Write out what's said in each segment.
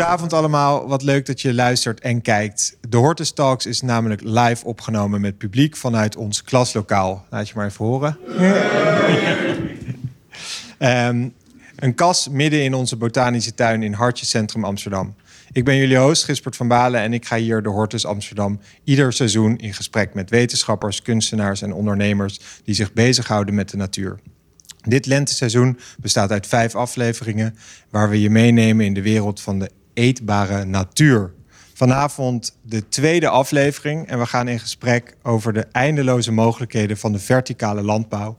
Goedenavond allemaal. Wat leuk dat je luistert en kijkt. De Hortus Talks is namelijk live opgenomen met publiek vanuit ons klaslokaal. Laat je maar even horen. Ehm, een kas midden in onze botanische tuin in Hartje Centrum Amsterdam. Ik ben jullie host Gispert van Balen en ik ga hier de Hortus Amsterdam ieder seizoen in gesprek met wetenschappers, kunstenaars en ondernemers die zich bezighouden met de natuur. Dit lenteseizoen bestaat uit vijf afleveringen waar we je meenemen in de wereld van de eetbare natuur. Vanavond de tweede aflevering en we gaan in gesprek over de eindeloze mogelijkheden van de verticale landbouw.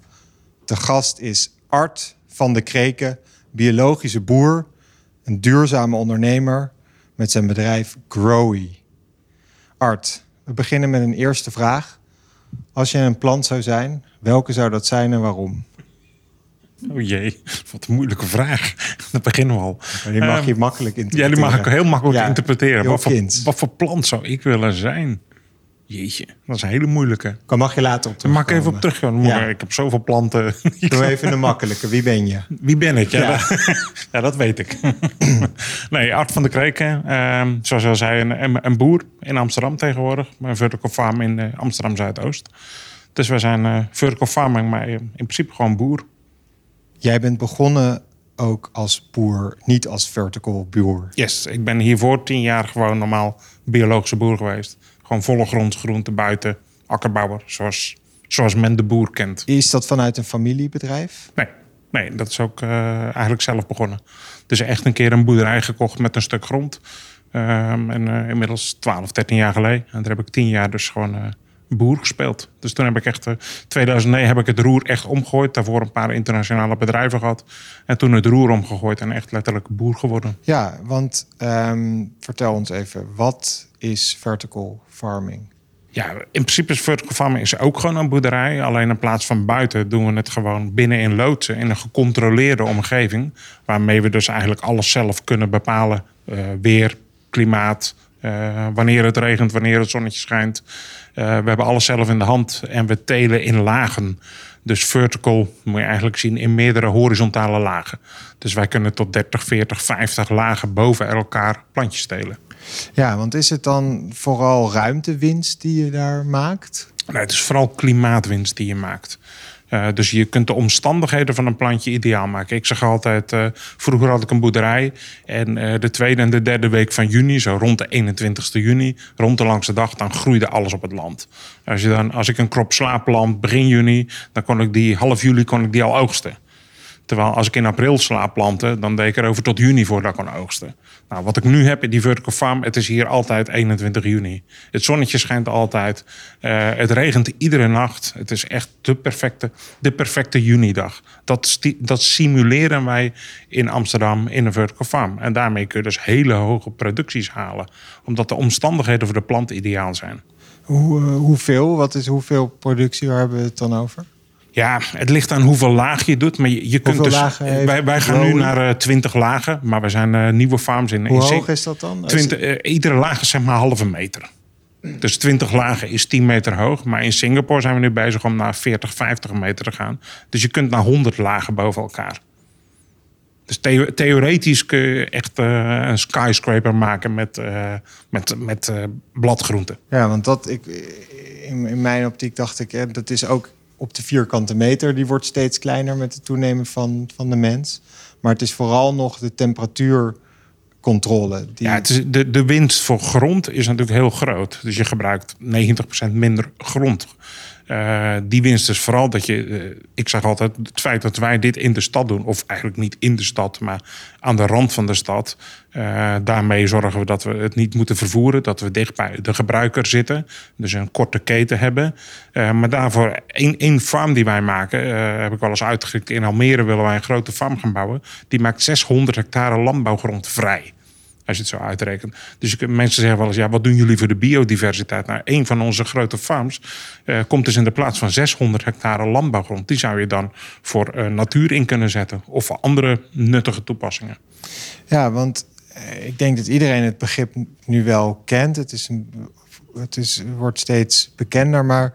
De gast is Art van de Kreken, biologische boer, een duurzame ondernemer met zijn bedrijf Growy. Art, we beginnen met een eerste vraag. Als je een plant zou zijn, welke zou dat zijn en waarom? Oh jee, wat een moeilijke vraag. Dat beginnen we al. Maar die mag je um, makkelijk interpreteren. Ja, die mag ik heel makkelijk ja, interpreteren. Wat voor, wat voor, plant zou ik willen zijn? Jeetje, dat is een hele moeilijke. Kan mag je later op terugkomen. Mag ik even op terugkomen? Ja. Ik heb zoveel planten. Doe even een makkelijke. Wie ben je? Wie ben ik? Ja, ja. Dat, ja dat, weet ik. nee, Art van de Kreken. Um, zoals je al zei, een, een, boer in Amsterdam tegenwoordig. Een vertical farm in uh, Amsterdam Zuidoost. Dus we zijn uh, vertical farming, maar in principe gewoon boer. Jij bent begonnen ook als boer, niet als vertical boer. Yes, ik ben hiervoor tien jaar gewoon normaal biologische boer geweest. Gewoon volle grond, groente buiten, akkerbouwer, zoals, zoals men de boer kent. Is dat vanuit een familiebedrijf? Nee, nee dat is ook uh, eigenlijk zelf begonnen. Dus echt een keer een boerderij gekocht met een stuk grond. Um, en uh, inmiddels 12, 13 jaar geleden. En daar heb ik tien jaar dus gewoon uh, boer gespeeld. Dus toen heb ik echt, uh, 2009 heb ik het roer echt omgegooid. Daarvoor een paar internationale bedrijven gehad. En toen het roer omgegooid en echt letterlijk boer geworden. Ja, want um, vertel ons even, wat is vertical farming? Ja, in principe is vertical farming is ook gewoon een boerderij. Alleen in plaats van buiten doen we het gewoon binnen in loodsen. In een gecontroleerde omgeving. Waarmee we dus eigenlijk alles zelf kunnen bepalen. Uh, weer, klimaat, uh, wanneer het regent, wanneer het zonnetje schijnt. Uh, we hebben alles zelf in de hand en we telen in lagen. Dus vertical moet je eigenlijk zien in meerdere horizontale lagen. Dus wij kunnen tot 30, 40, 50 lagen boven elkaar plantjes telen. Ja, want is het dan vooral ruimtewinst die je daar maakt? Nee, het is vooral klimaatwinst die je maakt. Uh, dus je kunt de omstandigheden van een plantje ideaal maken. Ik zeg altijd, uh, vroeger had ik een boerderij. En uh, de tweede en de derde week van juni, zo rond de 21ste juni, rond de langste dag, dan groeide alles op het land. Als, je dan, als ik een krop sla plant begin juni, dan kon ik die half juli kon ik die al oogsten. Terwijl als ik in april sla planten, dan deed ik er over tot juni voordat ik kon oogsten. Nou, wat ik nu heb in die vertical farm, het is hier altijd 21 juni. Het zonnetje schijnt altijd. Uh, het regent iedere nacht. Het is echt de perfecte, de perfecte junidag. Dat, dat simuleren wij in Amsterdam in een vertical farm. En daarmee kun je dus hele hoge producties halen. Omdat de omstandigheden voor de plant ideaal zijn. Hoe, uh, hoeveel? Wat is hoeveel productie? Waar hebben we het dan over? Ja, het ligt aan hoeveel laag je doet. Maar je, je kunt dus. Wij, wij gaan nu naar uh, eh, 20 lagen, maar we zijn uh, nieuwe farms in. Hoe in hoog is dat dan? 20, uh, iedere laag is zeg maar halve meter. Dus 20 lagen is 10 meter hoog. Maar in Singapore zijn we nu bezig om naar 40, 50 meter te gaan. Dus je kunt naar 100 lagen boven elkaar. Dus the theoretisch kun je echt uh, een skyscraper maken met, uh, met, met uh, bladgroenten. Ja, want dat ik, in, in mijn optiek dacht ik, ja, dat is ook op de vierkante meter. Die wordt steeds kleiner met het toenemen van, van de mens. Maar het is vooral nog de temperatuurcontrole. Die... Ja, het is de, de winst voor grond is natuurlijk heel groot. Dus je gebruikt 90% minder grond. Uh, die winst is vooral dat je, uh, ik zeg altijd, het feit dat wij dit in de stad doen, of eigenlijk niet in de stad, maar aan de rand van de stad, uh, daarmee zorgen we dat we het niet moeten vervoeren, dat we dicht bij de gebruiker zitten, dus een korte keten hebben. maar daarvoor één, farm die wij maken, heb ik wel eens uitgerekend, in Almere willen wij een grote farm gaan bouwen, die maakt 600 hectare landbouwgrond vrij. Als je het zo uitrekent. Dus mensen zeggen wel eens: ja, wat doen jullie voor de biodiversiteit? Nou, een van onze grote farms uh, komt dus in de plaats van 600 hectare landbouwgrond. Die zou je dan voor uh, natuur in kunnen zetten of voor andere nuttige toepassingen. Ja, want uh, ik denk dat iedereen het begrip nu wel kent. Het, is een, het is, wordt steeds bekender, maar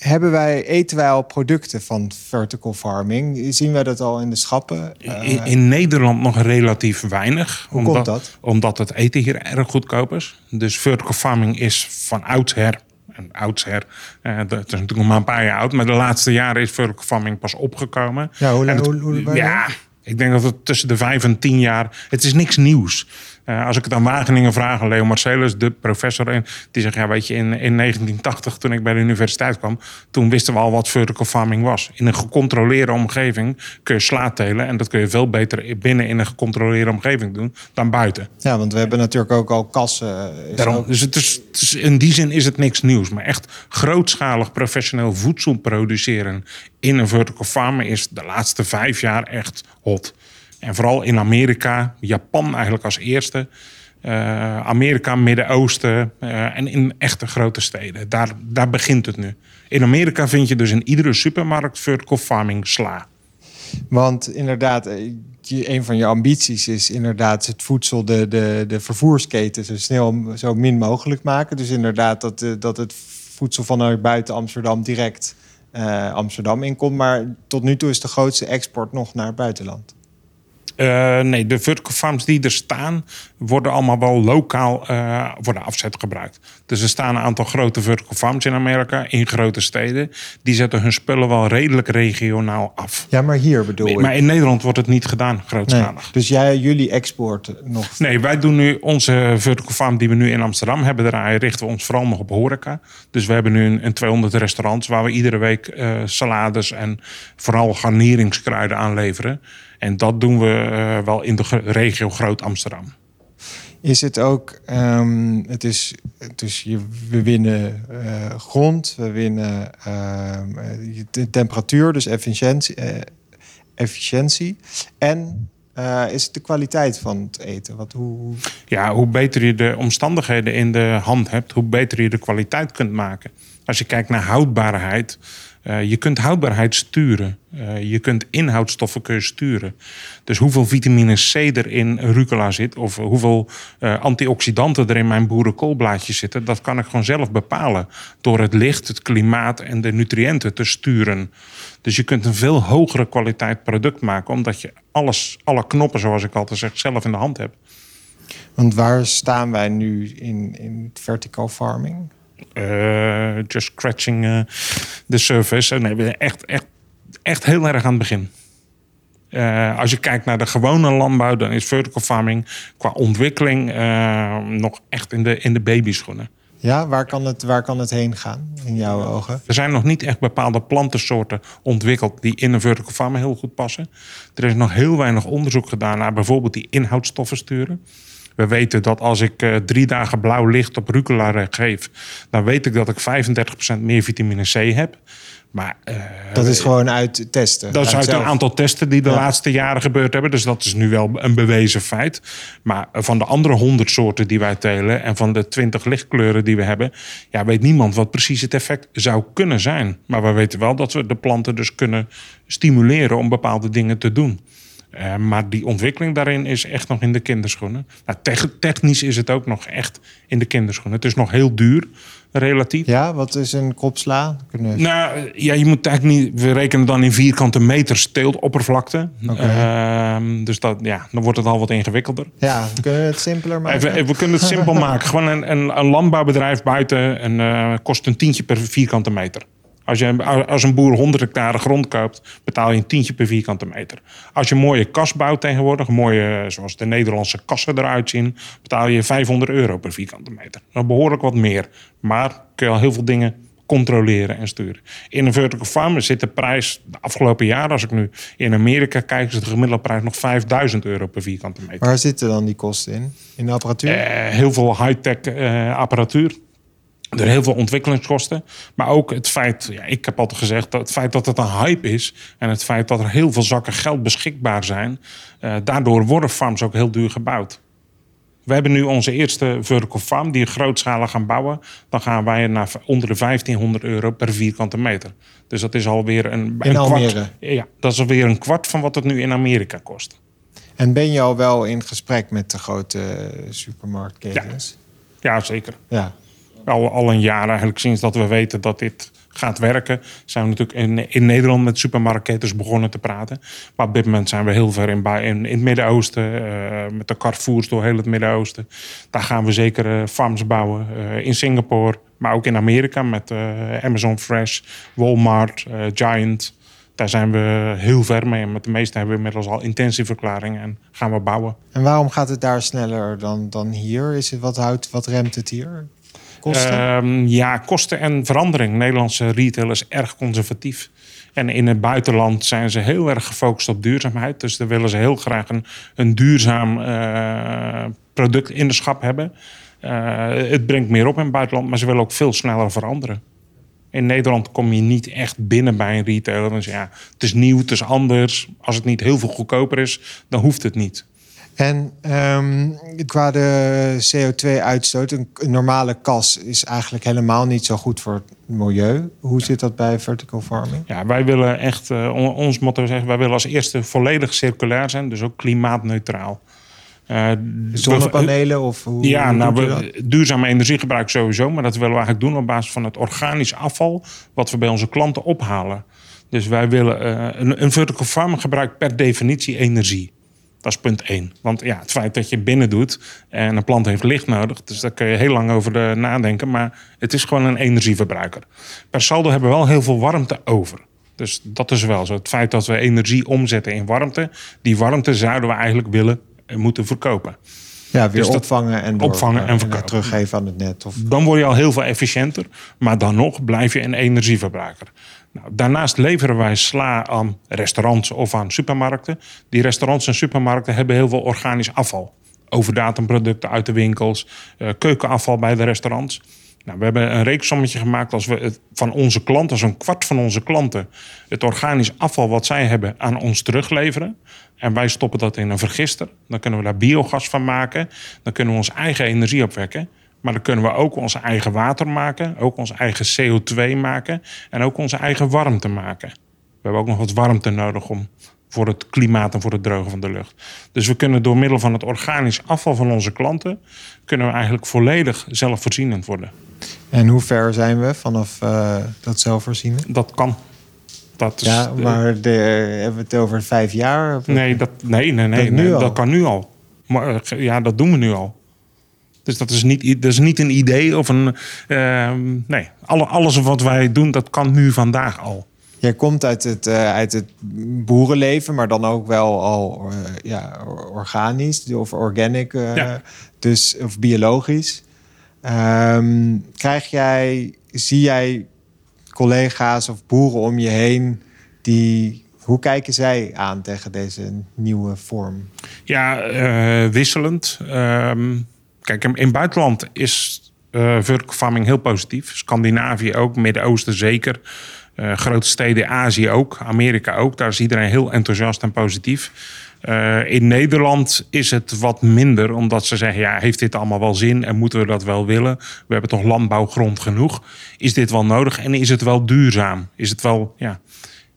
hebben wij, eten wij al producten van vertical farming? Zien wij dat al in de schappen? In, in Nederland nog relatief weinig. Hoe omdat, komt dat? Omdat het eten hier erg goedkoop is. Dus vertical farming is van oudsher. En oudsher, eh, dat is natuurlijk nog maar een paar jaar oud. Maar de laatste jaren is vertical farming pas opgekomen. Ja, hoe lang- ja, ik denk dat het tussen de vijf en tien jaar... Het is niks nieuws. Eh, als ik het aan Wageningen vraag, Leo Marcellus, de professor... En die zegt, ja, weet je, in, in 1980, toen ik bij de universiteit kwam... toen wisten we al wat vertical farming was. In een gecontroleerde omgeving kun je sla telen... en dat kun je veel beter binnen in een gecontroleerde omgeving doen... dan buiten. Ja, want we hebben natuurlijk ook al kassen. eh, is Daarom, ook- dus het is, het is- in die zin is het niks nieuws. Maar echt grootschalig professioneel voedsel produceren in een vertical farm is de laatste vijf jaar echt hot. En vooral in Amerika, Japan eigenlijk als eerste. eh, Amerika, Midden-Oosten eh, en in echte grote steden. Daar, daar begint het nu. In Amerika vind je dus in iedere supermarkt vertical farming sla. Want inderdaad, eh, een van je ambities is inderdaad het voedsel, de, de, de vervoersketen zo snel, zo min mogelijk maken. Dus inderdaad dat, dat het voedsel vanuit buiten Amsterdam direct Amsterdam inkomt. Maar tot nu toe is de grootste export nog naar het buitenland. Eh, nee, de vertical farms die er staan, worden allemaal wel lokaal eh, voor de afzet gebruikt. Dus er staan een aantal grote vertical farms in Amerika, in grote steden. Die zetten hun spullen wel redelijk regionaal af. Ja, maar hier bedoel ik. Maar in Nederland wordt het niet gedaan, Nee. grootschalig. Dus jij, jullie export nog. Nee, wij doen nu onze vertical farm die we nu in Amsterdam hebben draaien, richten we ons vooral nog op horeca. Dus we hebben nu een, een 200 restaurants waar we iedere week eh, salades en vooral garneringskruiden aanleveren. En dat doen we eh, wel in de regio Groot Amsterdam. Is het ook, ehm, het is, dus je, we winnen eh, grond, we winnen ehm, eh, de temperatuur, dus efficiëntie. efficiëntie. En is het de kwaliteit van het eten? Wat, hoe- Ja, hoe beter je de omstandigheden in de hand hebt, hoe beter je de kwaliteit kunt maken. Als je kijkt naar houdbaarheid, eh, je kunt houdbaarheid sturen. Eh, je kunt inhoudstoffen kun sturen. Dus hoeveel vitamine C er in rucola zit, of hoeveel eh, antioxidanten er in mijn boerenkoolblaadjes zitten, dat kan ik gewoon zelf bepalen. Door het licht, het klimaat en de nutriënten te sturen. Dus je kunt een veel hogere kwaliteit product maken, omdat je alles, alle knoppen, zoals ik altijd zeg, zelf in de hand hebt. want waar staan wij nu in, in vertical farming? Eh, just scratching eh, the surface. Nee, we zijn echt, echt, echt heel erg aan het begin. Eh, als je kijkt naar de gewone landbouw, dan is vertical farming qua ontwikkeling nog echt in de, in de babyschoenen. Ja, waar kan, het, waar kan het heen gaan in jouw ogen? Er zijn nog niet echt bepaalde plantensoorten ontwikkeld die in een vertical farm heel goed passen. Er is nog heel weinig onderzoek gedaan naar bijvoorbeeld die inhoudstoffen sturen. We weten dat als ik eh, drie dagen blauw licht op rucola geef, dan weet ik dat ik 35% meer vitamine C heb. Maar eh, Dat is gewoon uit testen. dat is uit zelf. een aantal testen die de Ja. laatste jaren gebeurd hebben. Dus dat is nu wel een bewezen feit. Maar van de andere honderd soorten die wij telen... en van de twintig lichtkleuren die we hebben... Ja, weet niemand wat precies het effect zou kunnen zijn. Maar we weten wel dat we de planten dus kunnen stimuleren... om bepaalde dingen te doen. Eh, maar die ontwikkeling daarin is echt nog in de kinderschoenen. Nou, tech- technisch is het ook nog echt in de kinderschoenen. Het is nog heel duur, relatief. Ja, wat is een kop sla? Kunnen we- Nou, ja, je moet eigenlijk niet. We rekenen dan in vierkante meters teeltoppervlakte. Oké. Ehm, dus dat, ja, dan wordt het al wat ingewikkelder. Ja, kunnen we het simpeler maken? Even, even- we kunnen het simpel maken. Gewoon een, een, een landbouwbedrijf buiten en, eh, kost een tientje per vierkante meter. Als, je, als een boer 100 hectare grond koopt, betaal je een tientje per vierkante meter. Als je een mooie kas bouwt tegenwoordig, mooie, zoals de Nederlandse kassen eruit zien, betaal je 500 euro per vierkante meter. Dat behoorlijk wat meer. Maar kun je al heel veel dingen controleren en sturen. In een vertical farm zit de prijs de afgelopen jaren, als ik nu in Amerika kijk, is de gemiddelde prijs nog 5000 euro per vierkante meter. Waar zitten dan die kosten in? In de apparatuur? Eh, heel veel high-tech eh, apparatuur. Er heel veel ontwikkelingskosten. Maar ook het feit, ja, ik heb altijd gezegd, dat het feit dat het een hype is. En het feit dat er heel veel zakken geld beschikbaar zijn. eh, daardoor worden farms ook heel duur gebouwd. We hebben nu onze eerste vertical farm die grootschalig gaan bouwen. Dan gaan wij naar onder de 1500 euro per vierkante meter. Dus dat is alweer een, een kwart. Ja, dat is alweer een kwart van wat het nu in Amerika kost. En ben je al wel in gesprek met de grote supermarktketens? Ja, zeker. Ja. Al, al een jaar eigenlijk sinds dat we weten dat dit gaat werken, zijn we natuurlijk in, in Nederland met supermarktketens begonnen te praten. Maar op dit moment zijn we heel ver in, in, het Midden-Oosten, uh, met de Carrefours door heel het Midden-Oosten. Daar gaan we zeker uh, farms bouwen. Uh, in Singapore, maar ook in Amerika met Amazon Fresh, Walmart, Giant. Daar zijn we heel ver mee. En met de meeste hebben we inmiddels al intentieverklaringen en gaan we bouwen. En waarom gaat het daar sneller dan, dan hier? Is het, wat, houdt, wat remt het hier? Uh, ja, kosten en verandering. Nederlandse retail is erg conservatief. En in het buitenland zijn ze heel erg gefocust op duurzaamheid. Dus daar willen ze heel graag een, een duurzaam uh, product in de schap hebben. Uh, het brengt meer op in het buitenland, maar ze willen ook veel sneller veranderen. In Nederland kom je niet echt binnen bij een retailer. Dus ja, het is nieuw, het is anders. Als het niet heel veel goedkoper is, dan hoeft het niet. En um, qua de CO2-uitstoot, een, normale kas is eigenlijk helemaal niet zo goed voor het milieu. Hoe zit dat bij vertical farming? Ja, wij willen echt, uh, ons motto zeggen, wij willen als eerste volledig circulair zijn, dus ook klimaatneutraal. Uh, Zonnepanelen of hoe, Ja, nou, we, duurzame energiegebruik sowieso, maar dat willen we eigenlijk doen op basis van het organisch afval wat we bij onze klanten ophalen. Dus wij willen uh, een, een vertical farming gebruikt per definitie energie. Dat is punt één. Want ja, het feit dat je binnen doet en een plant heeft licht nodig, dus daar kun je heel lang over de nadenken, maar het is gewoon een energieverbruiker. Per saldo hebben we wel heel veel warmte over. Dus dat is wel zo. Het feit dat we energie omzetten in warmte, die warmte zouden we eigenlijk willen moeten verkopen. Ja, weer dus opvangen en, opvangen en, verkopen. teruggeven aan het net. Of... Dan word je al heel veel efficiënter, maar dan nog blijf je een energieverbruiker. Nou, daarnaast leveren wij sla aan restaurants of aan supermarkten. Die restaurants en supermarkten hebben heel veel organisch afval. Overdatumprodukten uit de winkels, uh, keukenafval bij de restaurants. Nou, we hebben een reeksommetje gemaakt als we van onze klanten, zo'n kwart van onze klanten, het organisch afval wat zij hebben aan ons terugleveren. En wij stoppen dat in een vergister. Dan kunnen we daar biogas van maken. Dan kunnen we onze eigen energie opwekken. Maar dan kunnen we ook onze eigen water maken, ook onze eigen CO2 maken en ook onze eigen warmte maken. We hebben ook nog wat warmte nodig om voor het klimaat en voor het drogen van de lucht. Dus we kunnen door middel van het organisch afval van onze klanten, kunnen we eigenlijk volledig zelfvoorzienend worden. En hoe ver zijn we vanaf uh, dat zelfvoorzienen? Dat kan. Dat is, ja, maar de, hebben we het over vijf jaar? Nee, dat, nee, nee, nee, dat, nee, dat kan nu al. Maar eh, ja, dat doen we nu al. Dus dat is niet, dat is niet een idee of een. Uh, nee, alle, alles wat wij doen, dat kan nu vandaag al. Jij komt uit het, uh, uit het boerenleven, maar dan ook wel al uh, ja, organisch of organic, ja. dus, of biologisch. Um, krijg jij, zie jij collega's of boeren om je heen die hoe kijken zij aan tegen deze nieuwe vorm? Ja, wisselend. Um, Kijk, in het buitenland is uh, heel positief. Scandinavië ook, Midden-Oosten zeker. Uh, grote steden, Azië ook, Amerika ook. Daar is iedereen heel enthousiast en positief. Uh, in Nederland is het wat minder, omdat ze zeggen: ja, heeft dit allemaal wel zin en moeten we dat wel willen? We hebben toch landbouwgrond genoeg? Is dit wel nodig en is het wel duurzaam? Is het wel, ja,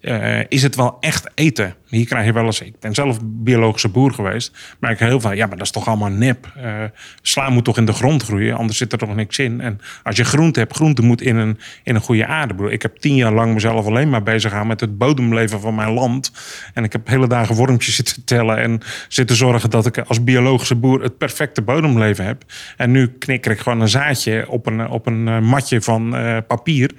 uh, is het wel echt eten? Hier krijg je wel eens, ik ben zelf biologische boer geweest, maar ik heel veel, ja, maar dat is toch allemaal nep. Uh, sla moet toch in de grond groeien, anders zit er toch niks in. En als je groente hebt, groente moet in een, in een goede aarde. Ik heb tien jaar lang mezelf alleen maar bezig gehouden met het bodemleven van mijn land. En ik heb hele dagen wormpjes zitten tellen en zitten zorgen dat ik als biologische boer het perfecte bodemleven heb. En nu knikker ik gewoon een zaadje op een, op een eh, matje van papier.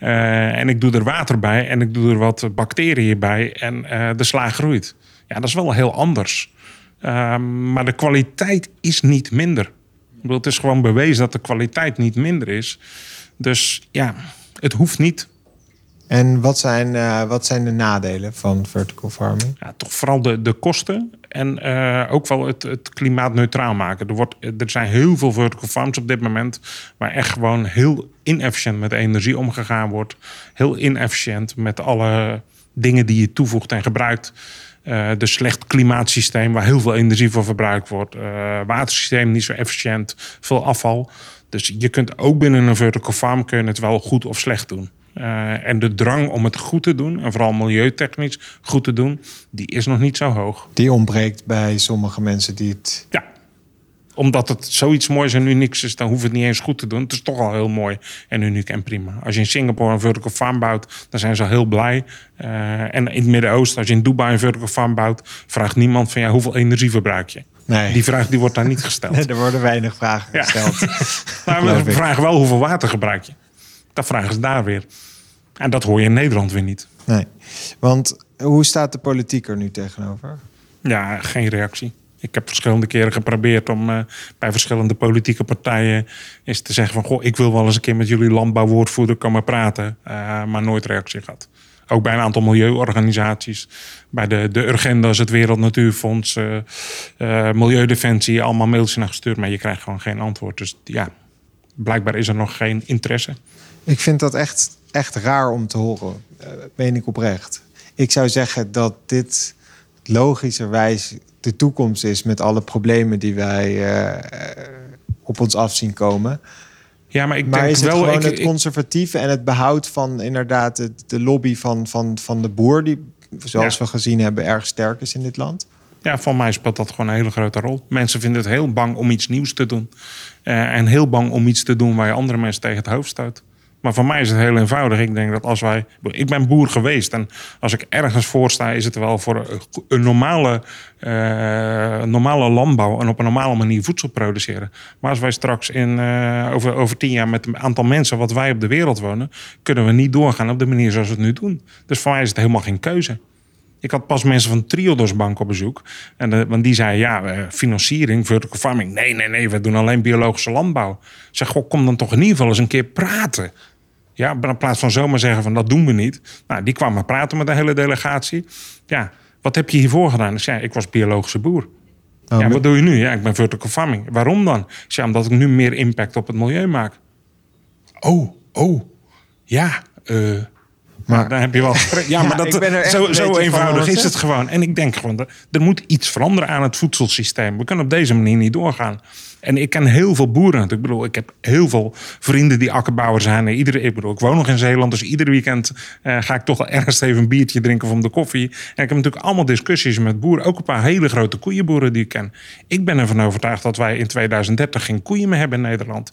Uh, en ik doe er water bij en ik doe er wat bacteriën bij en uh, de sla groeit. Ja, dat is wel heel anders. Uh, maar de kwaliteit is niet minder. Ik bedoel, het is gewoon bewezen dat de kwaliteit niet minder is. Dus ja, het hoeft niet. En wat zijn, uh, wat zijn de nadelen van vertical farming? Ja, toch vooral de, de kosten en uh, ook wel het, het klimaatneutraal maken. Er, wordt, er zijn heel veel vertical farms op dit moment... waar echt gewoon heel inefficiënt met energie omgegaan wordt. Heel inefficiënt met alle dingen die je toevoegt en gebruikt. Uh, de slecht klimaatsysteem waar heel veel energie voor verbruikt wordt. watersysteem niet zo efficiënt, veel afval. Dus je kunt ook binnen een vertical farm kun het wel goed of slecht doen. Uh, en de drang om het goed te doen, en vooral milieutechnisch goed te doen, die is nog niet zo hoog. Die ontbreekt bij sommige mensen die het. Ja, omdat het zoiets moois en unieks is, dan hoeft het niet eens goed te doen. Het is toch al heel mooi en uniek en prima. Als je in Singapore een vertical farm bouwt, dan zijn ze al heel blij. Uh, en in het Midden-Oosten, als je in Dubai een vertical farm bouwt, vraagt niemand van ja, hoeveel energie verbruik je? Nee. Die vraag die wordt daar niet gesteld. Nee, er worden weinig vragen gesteld. Maar we vragen wel hoeveel water gebruik je. Dat vragen ze daar weer. En dat hoor je in Nederland weer niet. Nee, want hoe staat de politiek er nu tegenover? Ja, geen reactie. Ik heb verschillende keren geprobeerd om uh, bij verschillende politieke partijen eens te zeggen van... goh, ik wil wel eens een keer met jullie landbouwwoordvoerder komen praten. Uh, maar nooit reactie gehad. Ook bij een aantal milieuorganisaties. Bij de, de Urgendas, het Wereld Natuurfonds, uh, Milieudefensie. Allemaal mailtjes naar gestuurd, maar je krijgt gewoon geen antwoord. Dus ja, blijkbaar is er nog geen interesse. Ik vind dat echt, echt raar om te horen. meen ik oprecht. Ik zou zeggen dat dit logischerwijs de toekomst is met alle problemen die wij uh, op ons af zien komen. Ja, maar ik maar denk is het wel, gewoon ik, het conservatieve en het behoud van inderdaad de lobby van, van, van de boer, die zoals we gezien hebben erg sterk is in dit land? Ja, voor mij speelt dat gewoon een hele grote rol. Mensen vinden het heel bang om iets nieuws te doen. Uh, en heel bang om iets te doen waar je andere mensen tegen het hoofd stoot. Maar voor mij is het heel eenvoudig. Ik denk dat als wij. Ik ben boer geweest. En als ik ergens voor sta, is het wel voor een normale, uh, normale landbouw. En op een normale manier voedsel produceren. Maar als wij straks in, uh, over, over tien jaar met een aantal mensen wat wij op de wereld wonen. kunnen we niet doorgaan op de manier zoals we het nu doen. Dus voor mij is het helemaal geen keuze. Ik had pas mensen van Triodos Bank op bezoek. En de, want die zei, ja, financiering, vertical farming. Nee, nee, nee, we doen alleen biologische landbouw. Ik zeg, kom dan toch in ieder geval eens een keer praten. Ja, in plaats van zomaar zeggen van dat doen we niet. Nou, die kwamen praten met de hele delegatie. Ja, wat heb je hiervoor gedaan? Ik zei, ik was biologische boer. Oh, ja, wat doe je nu? Ja, ik ben vertical farming. Waarom dan? Ik zei, omdat ik nu meer impact op het milieu maak. Oh, oh, ja, uh, maar dan heb je wel. Ja, maar dat, zo, zo eenvoudig is het gewoon. En ik denk gewoon, er moet iets veranderen aan het voedselsysteem. We kunnen op deze manier niet doorgaan. En ik ken heel veel boeren. Ik bedoel, ik heb heel veel vrienden die akkerbouwer zijn. iedere, ik bedoel, ik woon nog in Zeeland, dus iedere weekend uh, ga ik toch wel ergens even een biertje drinken van de koffie. En ik heb natuurlijk allemaal discussies met boeren. Ook een paar hele grote koeienboeren die ik ken. Ik ben ervan overtuigd dat wij in 2030 geen koeien meer hebben in Nederland.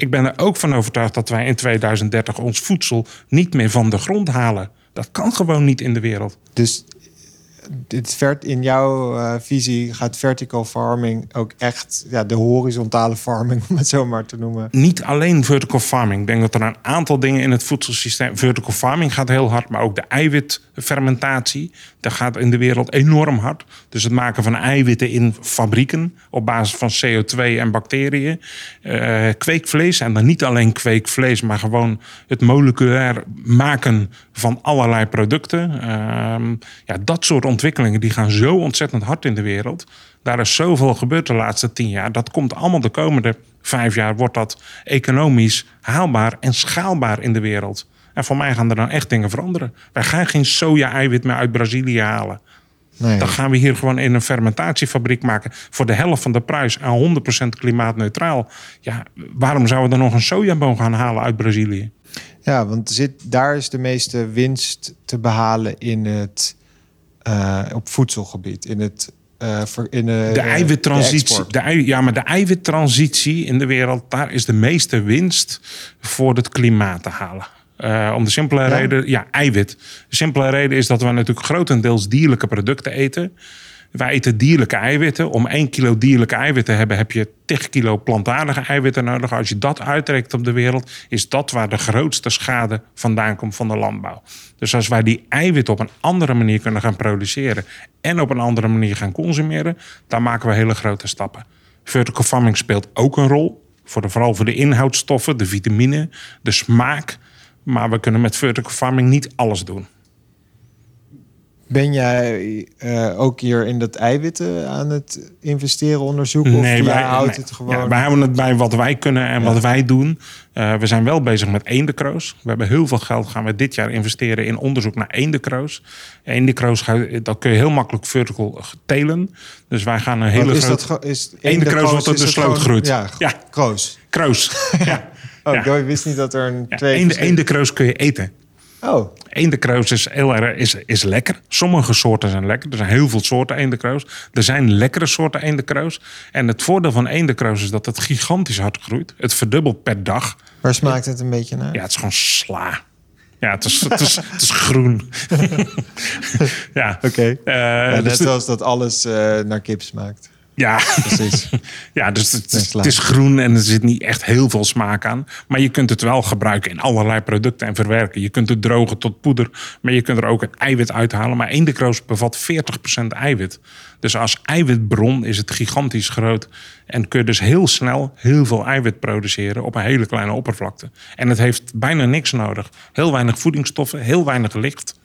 Ik ben er ook van overtuigd dat wij in 2030 ons voedsel niet meer van de grond halen. Dat kan gewoon niet in de wereld. Dus dit vert, in jouw uh, visie gaat vertical farming ook echt ja, de horizontale farming, om het zo maar te noemen? Niet alleen vertical farming. Ik denk dat er een aantal dingen in het voedselsysteem. Vertical farming gaat heel hard, maar ook de eiwitfermentatie. Dat gaat in de wereld enorm hard. Dus het maken van eiwitten in fabrieken op basis van CO2 en bacteriën. Uh, kweekvlees, en dan niet alleen kweekvlees, maar gewoon het moleculair maken van allerlei producten. Uh, ja, dat soort ontwikkelingen die gaan zo ontzettend hard in de wereld. Daar is zoveel gebeurd de laatste tien jaar. Dat komt allemaal de komende vijf jaar. Wordt dat economisch haalbaar en schaalbaar in de wereld. En voor mij gaan er dan echt dingen veranderen. Wij gaan geen soja-eiwit meer uit Brazilië halen. Nee. Dan gaan we hier gewoon in een fermentatiefabriek maken. Voor de helft van de prijs en 100% klimaatneutraal. Ja, waarom zouden we dan nog een sojaboom gaan halen uit Brazilië? Ja, want zit, daar is de meeste winst te behalen in het uh, op voedselgebied, in het uh, in de, de eiwittransitie. De, de, ja, maar de eiwittransitie in de wereld, daar is de meeste winst voor het klimaat te halen. Uh, om de simpele ja. reden, ja, eiwit. De simpele reden is dat we natuurlijk grotendeels dierlijke producten eten. Wij eten dierlijke eiwitten. Om 1 kilo dierlijke eiwitten te hebben, heb je 10 kilo plantaardige eiwitten nodig. Als je dat uitrekt op de wereld, is dat waar de grootste schade vandaan komt van de landbouw. Dus als wij die eiwitten op een andere manier kunnen gaan produceren en op een andere manier gaan consumeren, dan maken we hele grote stappen. Vertical farming speelt ook een rol. Voor de, vooral voor de inhoudstoffen, de vitamine, de smaak. Maar we kunnen met vertical farming niet alles doen. Ben jij uh, ook hier in dat eiwitten aan het investeren, onderzoeken? Nee, of wij, houdt het gewoon? Ja, wij houden het bij wat wij kunnen en ja. wat wij doen. Uh, we zijn wel bezig met eendekroos. We hebben heel veel geld gaan we dit jaar investeren in onderzoek naar eendekroos. Eendekroos, dat kun je heel makkelijk vertical telen. Dus wij gaan een hele wat is grote... Dat, is wat op de sloot groeit. Ja, ja, kroos. Kroos, ja. oh, ja. ik wist niet dat er een ja, twee... Eendekroos kun je eten. Oh, Eendekroos is, heel erg, is, is lekker. Sommige soorten zijn lekker. Er zijn heel veel soorten eendekroos. Er zijn lekkere soorten eendekroos. En het voordeel van eendekroos is dat het gigantisch hard groeit. Het verdubbelt per dag. waar smaakt het een beetje naar? Ja, het is gewoon sla. Ja, het is, het is, het is groen. ja. Oké. Eh, Ja, dus net zoals dat alles eh, naar kip smaakt. Ja. Precies. Ja, dus het, is groen en er zit niet echt heel veel smaak aan. Maar je kunt het wel gebruiken in allerlei producten en verwerken. Je kunt het drogen tot poeder, maar je kunt er ook het eiwit uithalen. Maar eendekroos bevat 40% eiwit. Dus als eiwitbron is het gigantisch groot. En kun je dus heel snel heel veel eiwit produceren op een hele kleine oppervlakte. En het heeft bijna niks nodig. Heel weinig voedingsstoffen, heel weinig licht.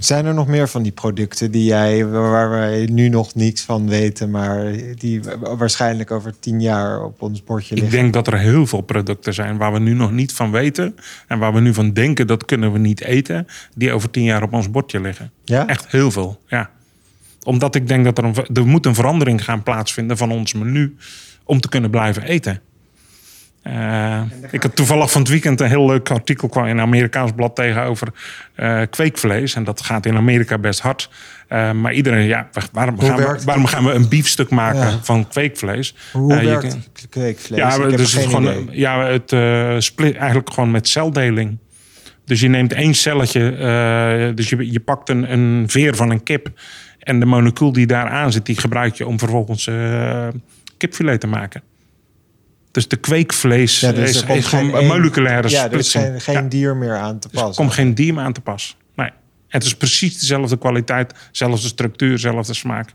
Zijn er nog meer van die producten die jij, waar wij nu nog niks van weten, maar die waarschijnlijk over tien jaar op ons bordje Ik liggen? denk dat er heel veel producten zijn waar we nu nog niet van weten. En waar we nu van denken dat kunnen we niet eten. Die over tien jaar op ons bordje liggen. Ja? Echt heel veel, ja. Omdat ik denk dat er, een, er moet een verandering gaan plaatsvinden van ons menu. Om te kunnen blijven eten. Eh, ik had toevallig van het weekend een heel leuk artikel kwam in een Amerikaans blad tegenover eh, kweekvlees. En dat gaat in Amerika best hard. Eh, maar iedereen, ja, waarom gaan, we, waarom gaan we een biefstuk maken Ja. van kweekvlees? Hoe je werkt kan- kweekvlees? ja, ik dus het gewoon, idee. ja, het split eigenlijk gewoon met celdeling. Dus je neemt één celletje, dus je, je pakt een, een veer van een kip. En de molecuul die daar aan zit, die gebruik je om vervolgens kipfilet te maken. Dus de kweekvlees Ja, dus is, is gewoon een moleculaire Ja, er is splitsing. geen, dier meer aan te dus er passen. komt geen dier meer aan te pas. Nee. Het is precies dezelfde kwaliteit, dezelfde structuur, dezelfde smaak.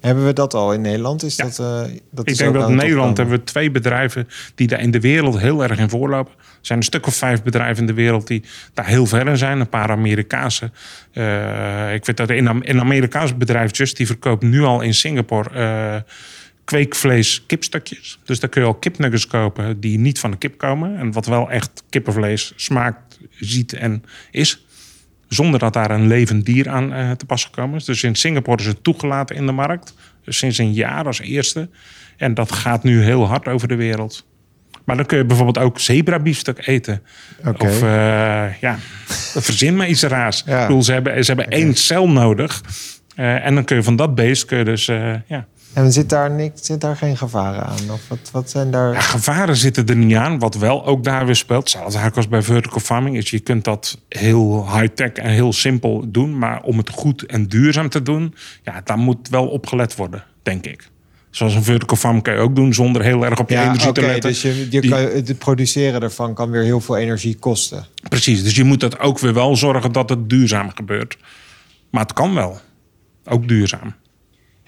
Hebben we dat al in Nederland? Is Ja. dat, eh, dat Ik is denk dat in Nederland hebben we twee bedrijven die daar in de wereld heel erg in voorlopen. Er zijn een stuk of vijf bedrijven in de wereld die daar heel ver in zijn. Een paar Amerikaanse. Eh, ik weet dat in een in Amerikaans bedrijf Just die verkoopt nu al in Singapore eh, kweekvlees kipstukjes. Dus daar kun je al kipnuggets kopen die niet van de kip komen. En wat wel echt kippenvlees smaakt, ziet en is. Zonder dat daar een levend dier aan eh, te pas gekomen is. Dus in Singapore is het toegelaten in de markt. Dus sinds een jaar als eerste. En dat gaat nu heel hard over de wereld. Maar dan kun je bijvoorbeeld ook zebrabiefstuk eten. Of eh, ja, verzin maar iets raars. Ja. Ik bedoel, ze hebben, ze hebben één cel nodig. Eh, en dan kun je van dat beest kun je dus eh, ja, En zit daar, niks, zit daar geen gevaren aan? Of wat, wat zijn daar... Ja, gevaren zitten er niet aan. Wat wel ook daar weer speelt, hetzelfde eigenlijk als bij vertical farming, is je kunt dat heel high-tech en heel simpel doen. Maar om het goed en duurzaam te doen, ja, daar moet wel op gelet worden, denk ik. Zoals een vertical farm kan je ook doen zonder heel erg op je Ja, energie te letten. dus je, je Die- kan, het produceren ervan kan weer heel veel energie kosten. Precies, dus je moet dat ook weer wel zorgen dat het duurzaam gebeurt. Maar het kan wel. Ook duurzaam.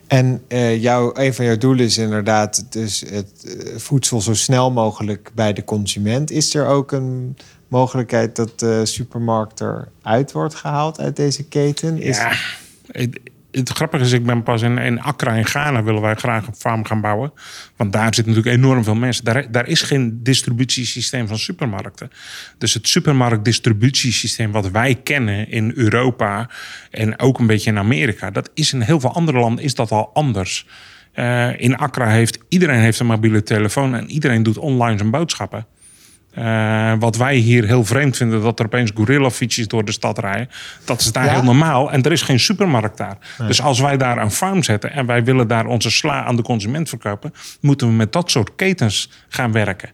En eh, jouw, een van jouw doelen is inderdaad dus het eh, voedsel zo snel mogelijk bij de consument. Is er ook een mogelijkheid dat de supermarkt eruit wordt gehaald uit deze keten? Is, Ja, het, grappige is, ik ben pas in, Accra in Ghana willen wij graag een farm gaan bouwen. Want daar zitten natuurlijk enorm veel mensen. Daar, daar is geen distributiesysteem van supermarkten. Dus het supermarktdistributiesysteem wat wij kennen in Europa en ook een beetje in Amerika, dat is in heel veel andere landen is dat al anders. Eh, in Accra heeft iedereen heeft een mobiele telefoon en iedereen doet online zijn boodschappen. Eh, wat wij hier heel vreemd vinden, dat er opeens gorilla-fietsjes door de stad rijden. Dat is daar Ja? heel normaal en er is geen supermarkt daar. Dus als wij daar een farm zetten en wij willen daar onze sla aan de consument verkopen, moeten we met dat soort ketens gaan werken.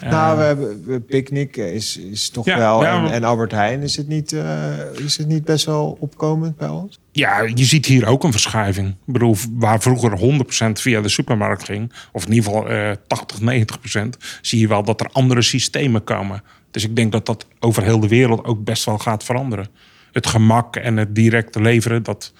Nou, we hebben Picnic is, is toch Ja, wel. ja, en, Albert Heijn, is het, niet, eh, is het niet best wel opkomend bij ons? Ja, je ziet hier ook een verschuiving. Ik bedoel, waar vroeger 100% via de supermarkt ging, of in ieder geval eh 80, 90%, zie je wel dat er andere systemen komen. Dus ik denk dat dat over heel de wereld ook best wel gaat veranderen. Het gemak en het directe leveren, dat.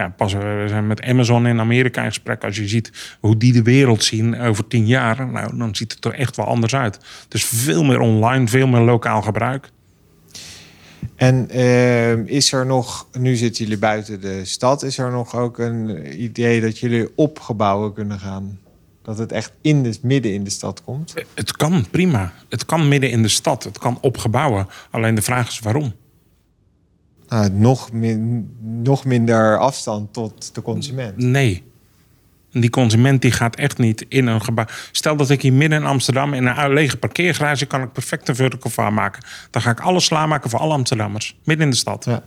Ja, pas, eh, we zijn met Amazon in Amerika in gesprek. Als je ziet hoe die de wereld zien over tien jaar, nou, dan ziet het er echt wel anders uit. Dus veel meer online, veel meer lokaal gebruik. En eh, is er nog, nu zitten jullie buiten de stad, is er nog ook een idee dat jullie op gebouwen kunnen gaan? Dat het echt in de, midden in de stad komt? Het kan prima. Het kan midden in de stad. Het kan op gebouwen. Alleen de vraag is waarom. Nou, nog, min, nog minder afstand tot de consument. Nee. Die consument die gaat echt niet in een gebouw. Stel dat ik hier midden in Amsterdam in een lege parkeergarage kan ik perfect een vertical farm maken. Dan ga ik alles slaanmaken voor alle Amsterdammers. Midden in de stad. Ja.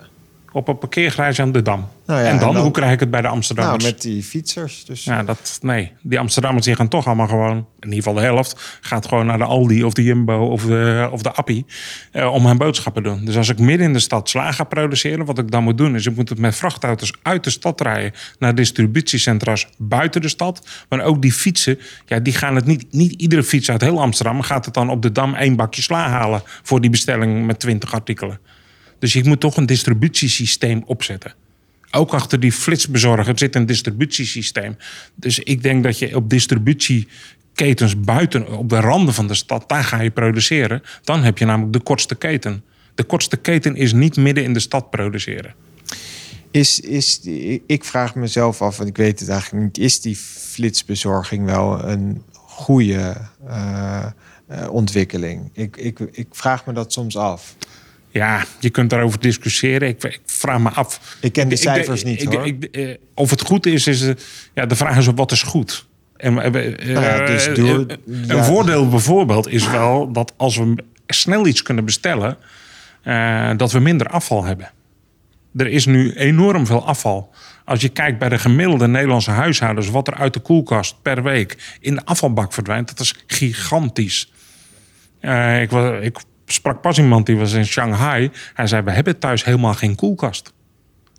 Op een parkeergarage aan de Dam. Nou ja, en, dan, en dan- hoe krijg ik het bij de Amsterdammers? Nou, met die fietsers. Dus Ja, dat, nee. Die Amsterdammers die gaan toch allemaal gewoon, in ieder geval de helft, gaat gewoon naar de Aldi of de Jumbo of de, of de Appie eh, om hun boodschappen te doen. Dus als ik midden in de stad sla ga produceren, wat ik dan moet doen, is ik moet het met vrachtauto's uit de stad rijden naar distributiecentra's buiten de stad. Maar ook die fietsen, ja, die gaan het niet, niet iedere fiets uit heel Amsterdam gaat het dan op de Dam één bakje sla halen voor die bestelling met 20 artikelen. Dus je moet toch een distributiesysteem opzetten. Ook achter die flitsbezorger zit een distributiesysteem. Dus ik denk dat je op distributieketens buiten, op de randen van de stad, daar ga je produceren. Dan heb je namelijk de kortste keten. De kortste keten is niet midden in de stad produceren. is, is ik vraag mezelf af, en ik weet het eigenlijk niet, is die flitsbezorging wel een goede eh, eh, ontwikkeling? Ik, ik, ik vraag me dat soms af. Ja, je kunt daarover discussiëren. Ik, ik vraag me af. Ik ken de cijfers ik- niet, hoor. ik- eh, of het goed is, is eh, ja, de vraag is wat is goed. En, ja, dus door- ja. Een voordeel bijvoorbeeld is wel dat als we snel iets kunnen bestellen, dat we minder afval hebben. Er is nu enorm veel afval. Als je kijkt bij de gemiddelde Nederlandse huishoudens, wat er uit de koelkast per week in de afvalbak verdwijnt, dat is gigantisch. Ik, wa- ik sprak pas iemand die was in Shanghai. Hij zei: We hebben thuis helemaal geen koelkast.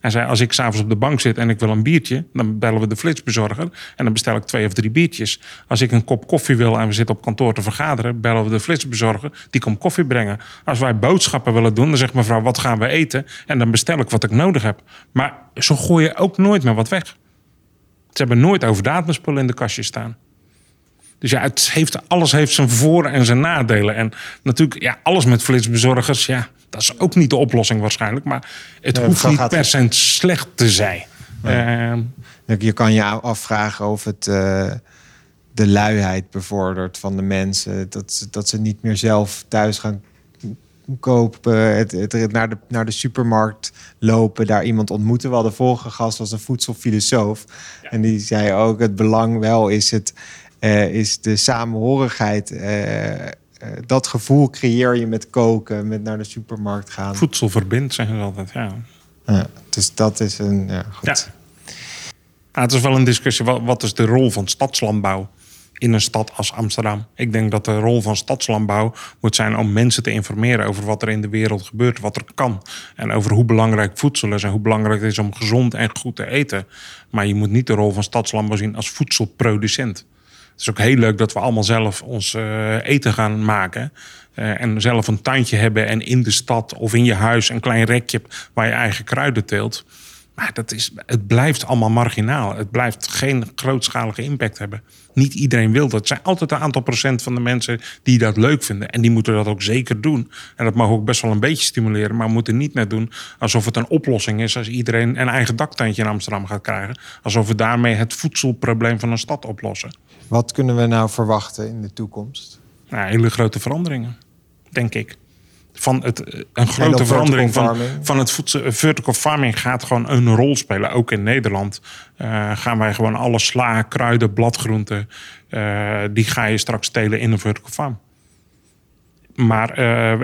Hij zei: Als ik s'avonds op de bank zit en ik wil een biertje, dan bellen we de flitsbezorger en dan bestel ik twee of drie biertjes. Als ik een kop koffie wil en we zitten op kantoor te vergaderen, bellen we de flitsbezorger, die komt koffie brengen. Als wij boodschappen willen doen, dan zegt mevrouw: Wat gaan we eten? En dan bestel ik wat ik nodig heb. Maar zo gooi je ook nooit meer wat weg. Ze hebben nooit overdatumspullen in de kastjes staan. Dus ja, het heeft, alles heeft zijn voor- en zijn nadelen. En natuurlijk, ja, alles met flitsbezorgers, ja, dat is ook niet de oplossing waarschijnlijk. Maar het Nee, hoeft niet per se slecht te zijn. Ehm, Je kan je afvragen of het eh, de luiheid bevordert van de mensen. Dat ze, dat ze niet meer zelf thuis gaan kopen, het, het, naar, de, naar de supermarkt lopen, daar iemand ontmoeten. We hadden vorige gast was een voedselfilosoof. En die zei ook, het belang wel is, het, eh, is de samenhorigheid. eh, eh, dat gevoel creëer je met koken, met naar de supermarkt gaan. voedsel verbindt, zeggen ze altijd. Ja. Ja, dus dat is een... Ja, goed. Ja. Het is wel een discussie. Wat, wat is de rol van stadslandbouw in een stad als Amsterdam? Ik denk dat de rol van stadslandbouw moet zijn om mensen te informeren over wat er in de wereld gebeurt, wat er kan. En over hoe belangrijk voedsel is en hoe belangrijk het is om gezond en goed te eten. Maar je moet niet de rol van stadslandbouw zien als voedselproducent. Het is ook heel leuk dat we allemaal zelf ons eh, eten gaan maken. eh, en zelf een tuintje hebben en in de stad of in je huis een klein rekje waar je eigen kruiden teelt. Maar dat is, het blijft allemaal marginaal. Het blijft geen grootschalige impact hebben. Niet iedereen wil dat. Het zijn altijd een aantal procent van de mensen die dat leuk vinden. En die moeten dat ook zeker doen. En dat mag ook best wel een beetje stimuleren. Maar we moeten niet net doen alsof het een oplossing is... als iedereen een eigen daktuintje in Amsterdam gaat krijgen. Alsof we daarmee het voedselprobleem van een stad oplossen. Wat kunnen we nou verwachten in de toekomst? Nou, hele grote veranderingen, denk ik. Van het, eh, een grote verandering van, van het voedsel. eh, Vertical farming gaat gewoon een rol spelen. Ook in Nederland eh, gaan wij gewoon alle sla, kruiden, bladgroenten... die ga je straks telen in een vertical farm. Maar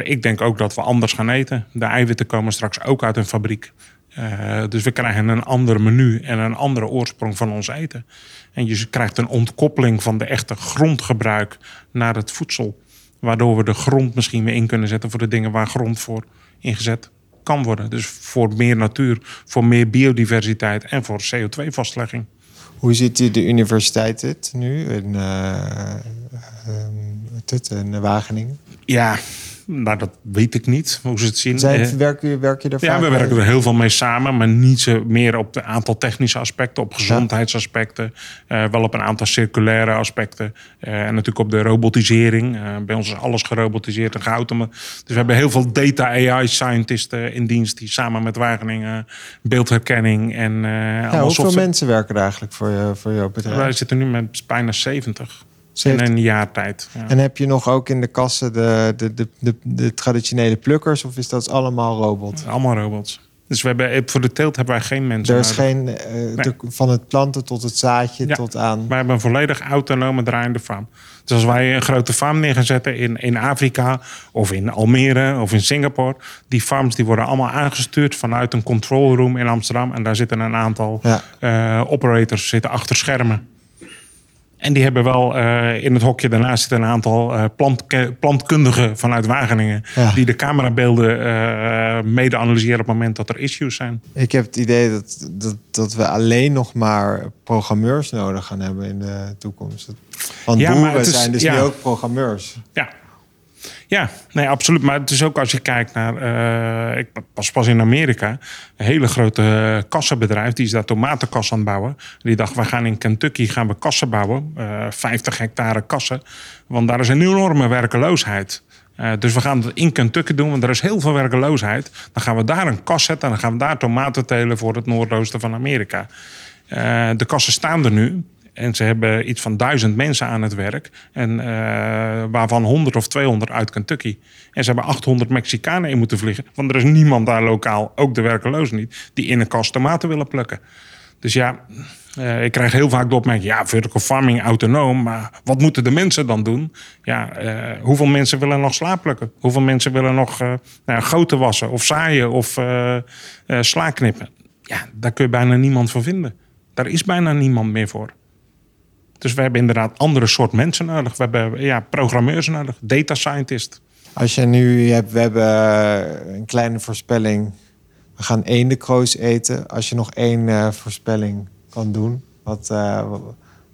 ik denk ook dat we anders gaan eten. De eiwitten komen straks ook uit een fabriek. Eh, dus we krijgen een ander menu en een andere oorsprong van ons eten. En je krijgt een ontkoppeling van de echte grondgebruik naar het voedsel. Waardoor we de grond misschien weer in kunnen zetten voor de dingen waar grond voor ingezet kan worden. Dus voor meer natuur, voor meer biodiversiteit en voor CO2-vastlegging. Hoe ziet de de universiteit het nu in, eh, ehm, wat het, in Wageningen? Ja, nou dat weet ik niet hoe ze het zien. Zijn, Eh, werk, je, werk je er Ja, we mee? werken er heel veel mee samen, maar niet zo meer op een aantal technische aspecten, op gezondheidsaspecten, eh, wel op een aantal circulaire aspecten eh, en natuurlijk op de robotisering. Eh, bij ons is alles gerobotiseerd en geautomatiseerd. Dus we hebben heel veel data AI scientisten in dienst die samen met Wageningen beeldherkenning en Ja, hoeveel mensen werken er eigenlijk voor, je, voor jouw bedrijf? Wij zitten nu met bijna 70 70. in een jaar tijd. Ja. En heb je nog ook in de kassen de, de, de, de, de traditionele plukkers of is dat allemaal robot? Allemaal robots. Dus we hebben, voor de teelt hebben wij geen mensen. Er is nodig. geen, eh, van het planten tot het zaadje Ja. tot aan... Wij hebben een volledig autonome draaiende farm. Dus als wij een grote farm neer gaan zetten in, in Afrika of in Almere of in Singapore, die farms die worden allemaal aangestuurd vanuit een control room in Amsterdam. En daar zitten een aantal Ja. eh, operators zitten achter schermen. En die hebben wel eh, in het hokje daarnaast zitten een aantal eh, plantke- plantkundigen vanuit Wageningen. Ja. Die de camerabeelden eh, mede analyseren op het moment dat er issues zijn. Ik heb het idee dat, dat, dat we alleen nog maar programmeurs nodig gaan hebben in de toekomst. Want Ja, boeren het is- zijn dus ja. nu ook programmeurs. Ja. Ja, nee, absoluut. Maar het is ook als je kijkt naar. eh, ik was pas in Amerika. Een hele grote eh, kassenbedrijf. Die is daar tomatenkassen aan het bouwen. Die dacht, we gaan in Kentucky gaan we kassen bouwen. eh 50 hectare kassen. Want daar is een enorme werkeloosheid. Eh, dus we gaan het in Kentucky doen, want er is heel veel werkeloosheid. Dan gaan we daar een kas zetten en dan gaan we daar tomaten telen voor het noordoosten van Amerika. Eh, de kassen staan er nu. En ze hebben iets van duizend mensen aan het werk. En, eh, waarvan 100 of 200 uit Kentucky. En ze hebben 800 Mexicanen in moeten vliegen. Want er is niemand daar lokaal, ook de werkelozen niet, die in een kast tomaten willen plukken. Dus ja, eh, ik krijg heel vaak de opmerking: ja, vertical farming autonoom. Maar wat moeten de mensen dan doen? Ja, eh, hoeveel mensen willen nog sla plukken? Hoeveel mensen willen nog eh nou, goten wassen of zaaien of sla knippen? Ja, daar kun je bijna niemand voor vinden. Daar is bijna niemand meer voor. Dus we hebben inderdaad andere soort mensen nodig. We hebben ja, programmeurs nodig, data scientist. Als je nu hebt, we hebben eh, een kleine voorspelling. We gaan eendenkroos eten. Als je nog één eh, voorspelling kan doen, wat, eh,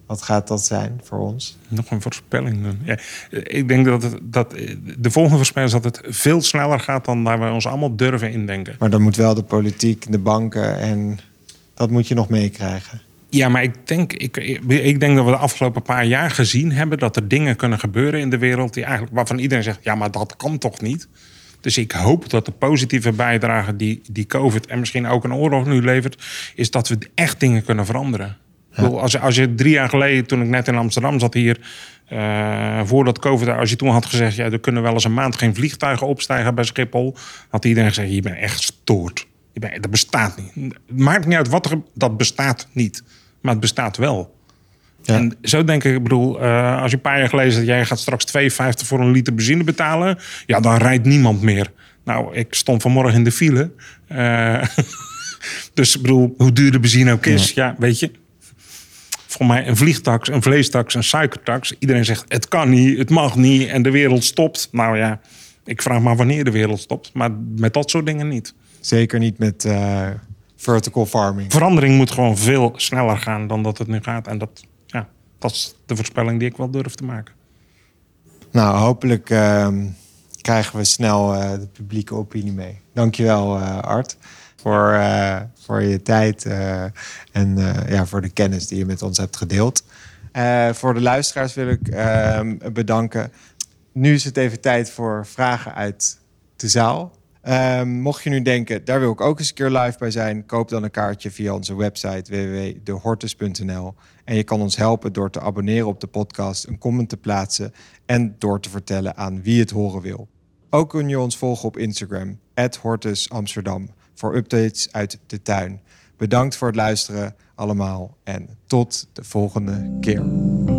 wat gaat dat zijn voor ons? Nog een voorspelling doen. Ja, ik denk dat, het, dat de volgende voorspelling is dat het veel sneller gaat dan waar we ons allemaal durven indenken. Maar dan moet wel de politiek, de banken en dat moet je nog meekrijgen. Ja, maar ik denk, ik, ik denk dat we de afgelopen paar jaar gezien hebben dat er dingen kunnen gebeuren in de wereld die eigenlijk waarvan iedereen zegt: ja, maar dat kan toch niet? Dus ik hoop dat de positieve bijdrage die, die COVID en misschien ook een oorlog nu levert, is dat we echt dingen kunnen veranderen. Ik bedoel, Als, als je drie jaar geleden, toen ik net in Amsterdam zat hier, eh, voordat COVID, als je toen had gezegd, ja, er kunnen wel eens een maand geen vliegtuigen opstijgen bij Schiphol, had iedereen gezegd, je bent echt stoord. Dat bestaat niet. Het maakt niet uit wat er, dat bestaat niet, maar het bestaat wel. Ja. En zo denk ik, ik bedoel, eh, als je een paar jaar geleden zegt, jij gaat straks 2,50 voor een liter benzine betalen, ja, dan rijdt niemand meer. Nou, ik stond vanmorgen in de file. Eh, dus ik bedoel, hoe duur de benzine ook is, ja, weet je. Voor mij een vliegtax, een vleestax, een suikertax. Iedereen zegt, het kan niet, het mag niet en de wereld stopt. Nou ja, ik vraag maar wanneer de wereld stopt. Maar met dat soort dingen niet. Zeker niet met eh, vertical farming. Verandering moet gewoon veel sneller gaan dan dat het nu gaat. En dat, ja, dat is de voorspelling die ik wel durf te maken. Nou, hopelijk ehm, krijgen we snel eh, de publieke opinie mee. Dankjewel, eh Art, voor, voor je tijd en ja, voor de kennis die je met ons hebt gedeeld. Voor de luisteraars wil ik ehm, bedanken. Nu is het even tijd voor vragen uit de zaal. Ehm, mocht je nu denken, daar wil ik ook eens een keer live bij zijn, koop dan een kaartje via onze website www.dehortus.nl. En je kan ons helpen door te abonneren op de podcast, een comment te plaatsen en door te vertellen aan wie het horen wil. Ook kun je ons volgen op Instagram, Hortus Amsterdam, voor updates uit de tuin. Bedankt voor het luisteren allemaal en tot de volgende keer.